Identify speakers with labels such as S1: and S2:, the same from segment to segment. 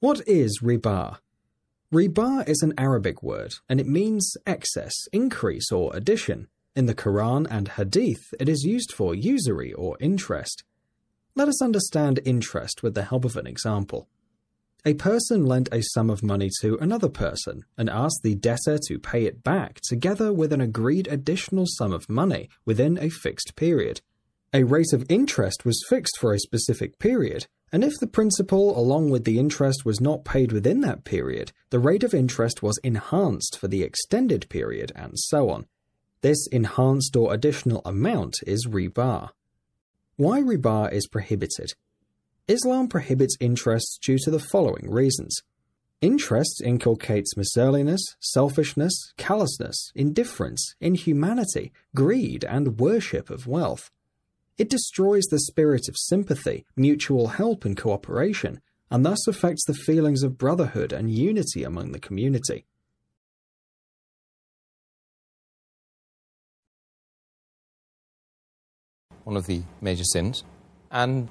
S1: What is riba? Riba is an Arabic word and it means excess, increase, or addition. In the Quran and Hadith, it is used for usury or interest. Let us understand interest with the help of an example. A person lent a sum of money to another person and asked the debtor to pay it back together with an agreed additional sum of money within a fixed period. A rate of interest was fixed for a specific period, and if the principal along with the interest was not paid within that period, the rate of interest was enhanced for the extended period, and so on. This enhanced or additional amount is riba. Why riba is prohibited? Islam prohibits interest due to the following reasons. Interest inculcates miserliness, selfishness, callousness, indifference, inhumanity, greed, and worship of wealth. It destroys the spirit of sympathy, mutual help, and cooperation, and thus affects the feelings of brotherhood and unity among the community.
S2: One of the major sins, and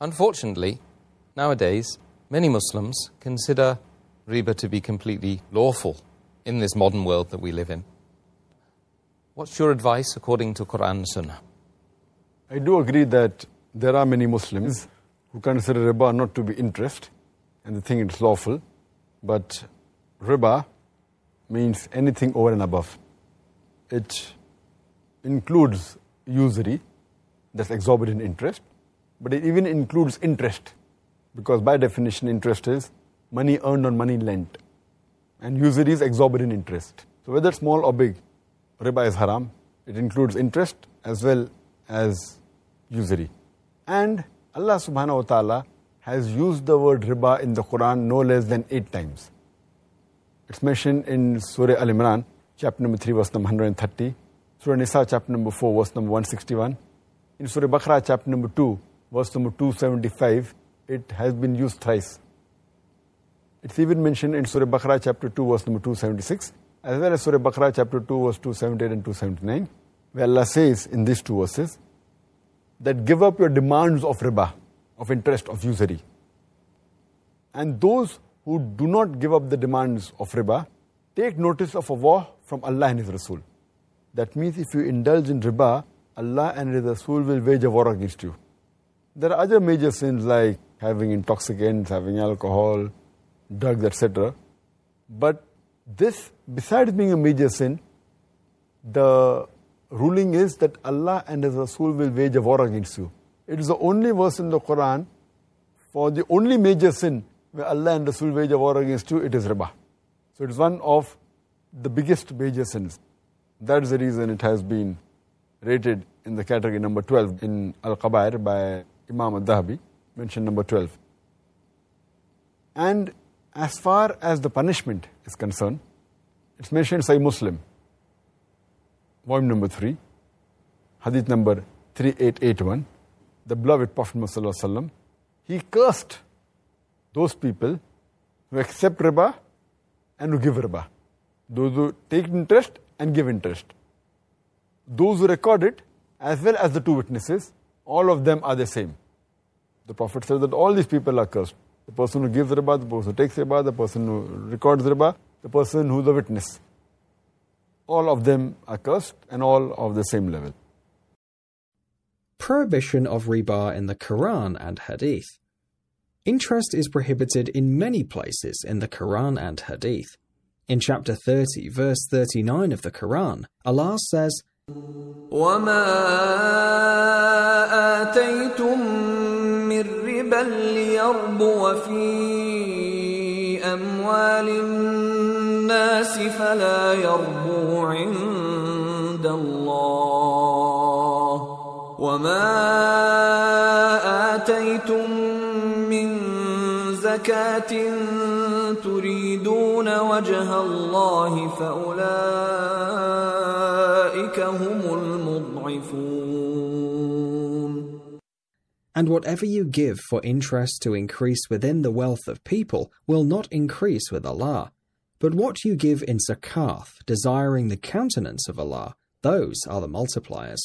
S2: unfortunately, nowadays, many Muslims consider riba to be completely lawful in this modern world that we live in. What's your advice according to Quran and Sunnah?
S3: I do agree that there are many Muslims who consider riba not to be interest and they think it's lawful, but riba means anything over and above. It includes usury, that's exorbitant interest, but it even includes interest, because by definition, interest is money earned on money lent, and usury is exorbitant interest. So whether small or big, riba is haram. It includes interest as well as usury. And Allah subhanahu wa ta'ala has used the word riba in the Quran no less than eight times. It's mentioned in Surah Al Imran, chapter number 3, verse number 130, Surah Nisa, chapter number 4, verse number 161, in Surah Baqarah, chapter number 2, verse number 275, it has been used thrice. It's even mentioned in Surah Baqarah, chapter 2, verse number 276, as well as Surah Baqarah, chapter 2, verse 278 and 279, where Allah says in these two verses, that give up your demands of riba, of interest, of usury. And those who do not give up the demands of riba, take notice of a war from Allah and His Rasul. That means if you indulge in riba, Allah and His Rasul will wage a war against you. There are other major sins like having intoxicants, having alcohol, drugs, etc. But this, besides being a major sin, the ruling is that Allah and His Rasul will wage a war against you. It is the only verse in the Quran for the only major sin where Allah and Rasul wage a war against you, it is riba. So it is one of the biggest major sins. That is the reason it has been rated in the category number 12 in Al-Kabair by Imam al-Dhahabi, mentioned number 12. And as far as the punishment is concerned, it's mentioned Sahih Muslim, volume number 3, hadith number 3881, the beloved Prophet Muhammad he cursed those people who accept riba and who give riba. Those who take interest and give interest. Those who record it, as well as the two witnesses, all of them are the same. The Prophet says that all these people are cursed. The person who gives riba, the person who takes riba, the person who records riba, the person who is a witness all of them are cursed and all of the same level.
S1: Prohibition of riba in the Quran and Hadith. Interest is prohibited in many places in the Quran and Hadith. In chapter 30, verse 39 of the Quran, Allah says,
S4: وما آتيتم من ربا ليربو في أموال الناس فلا يربو عند الله. وما آتيتم من زكاة تريدون وجه الله فأولئك هم المضعفون.
S1: And whatever you give for interest to increase within the wealth of people will not increase with Allah. But what you give in zakath, desiring the countenance of Allah, those are the multipliers.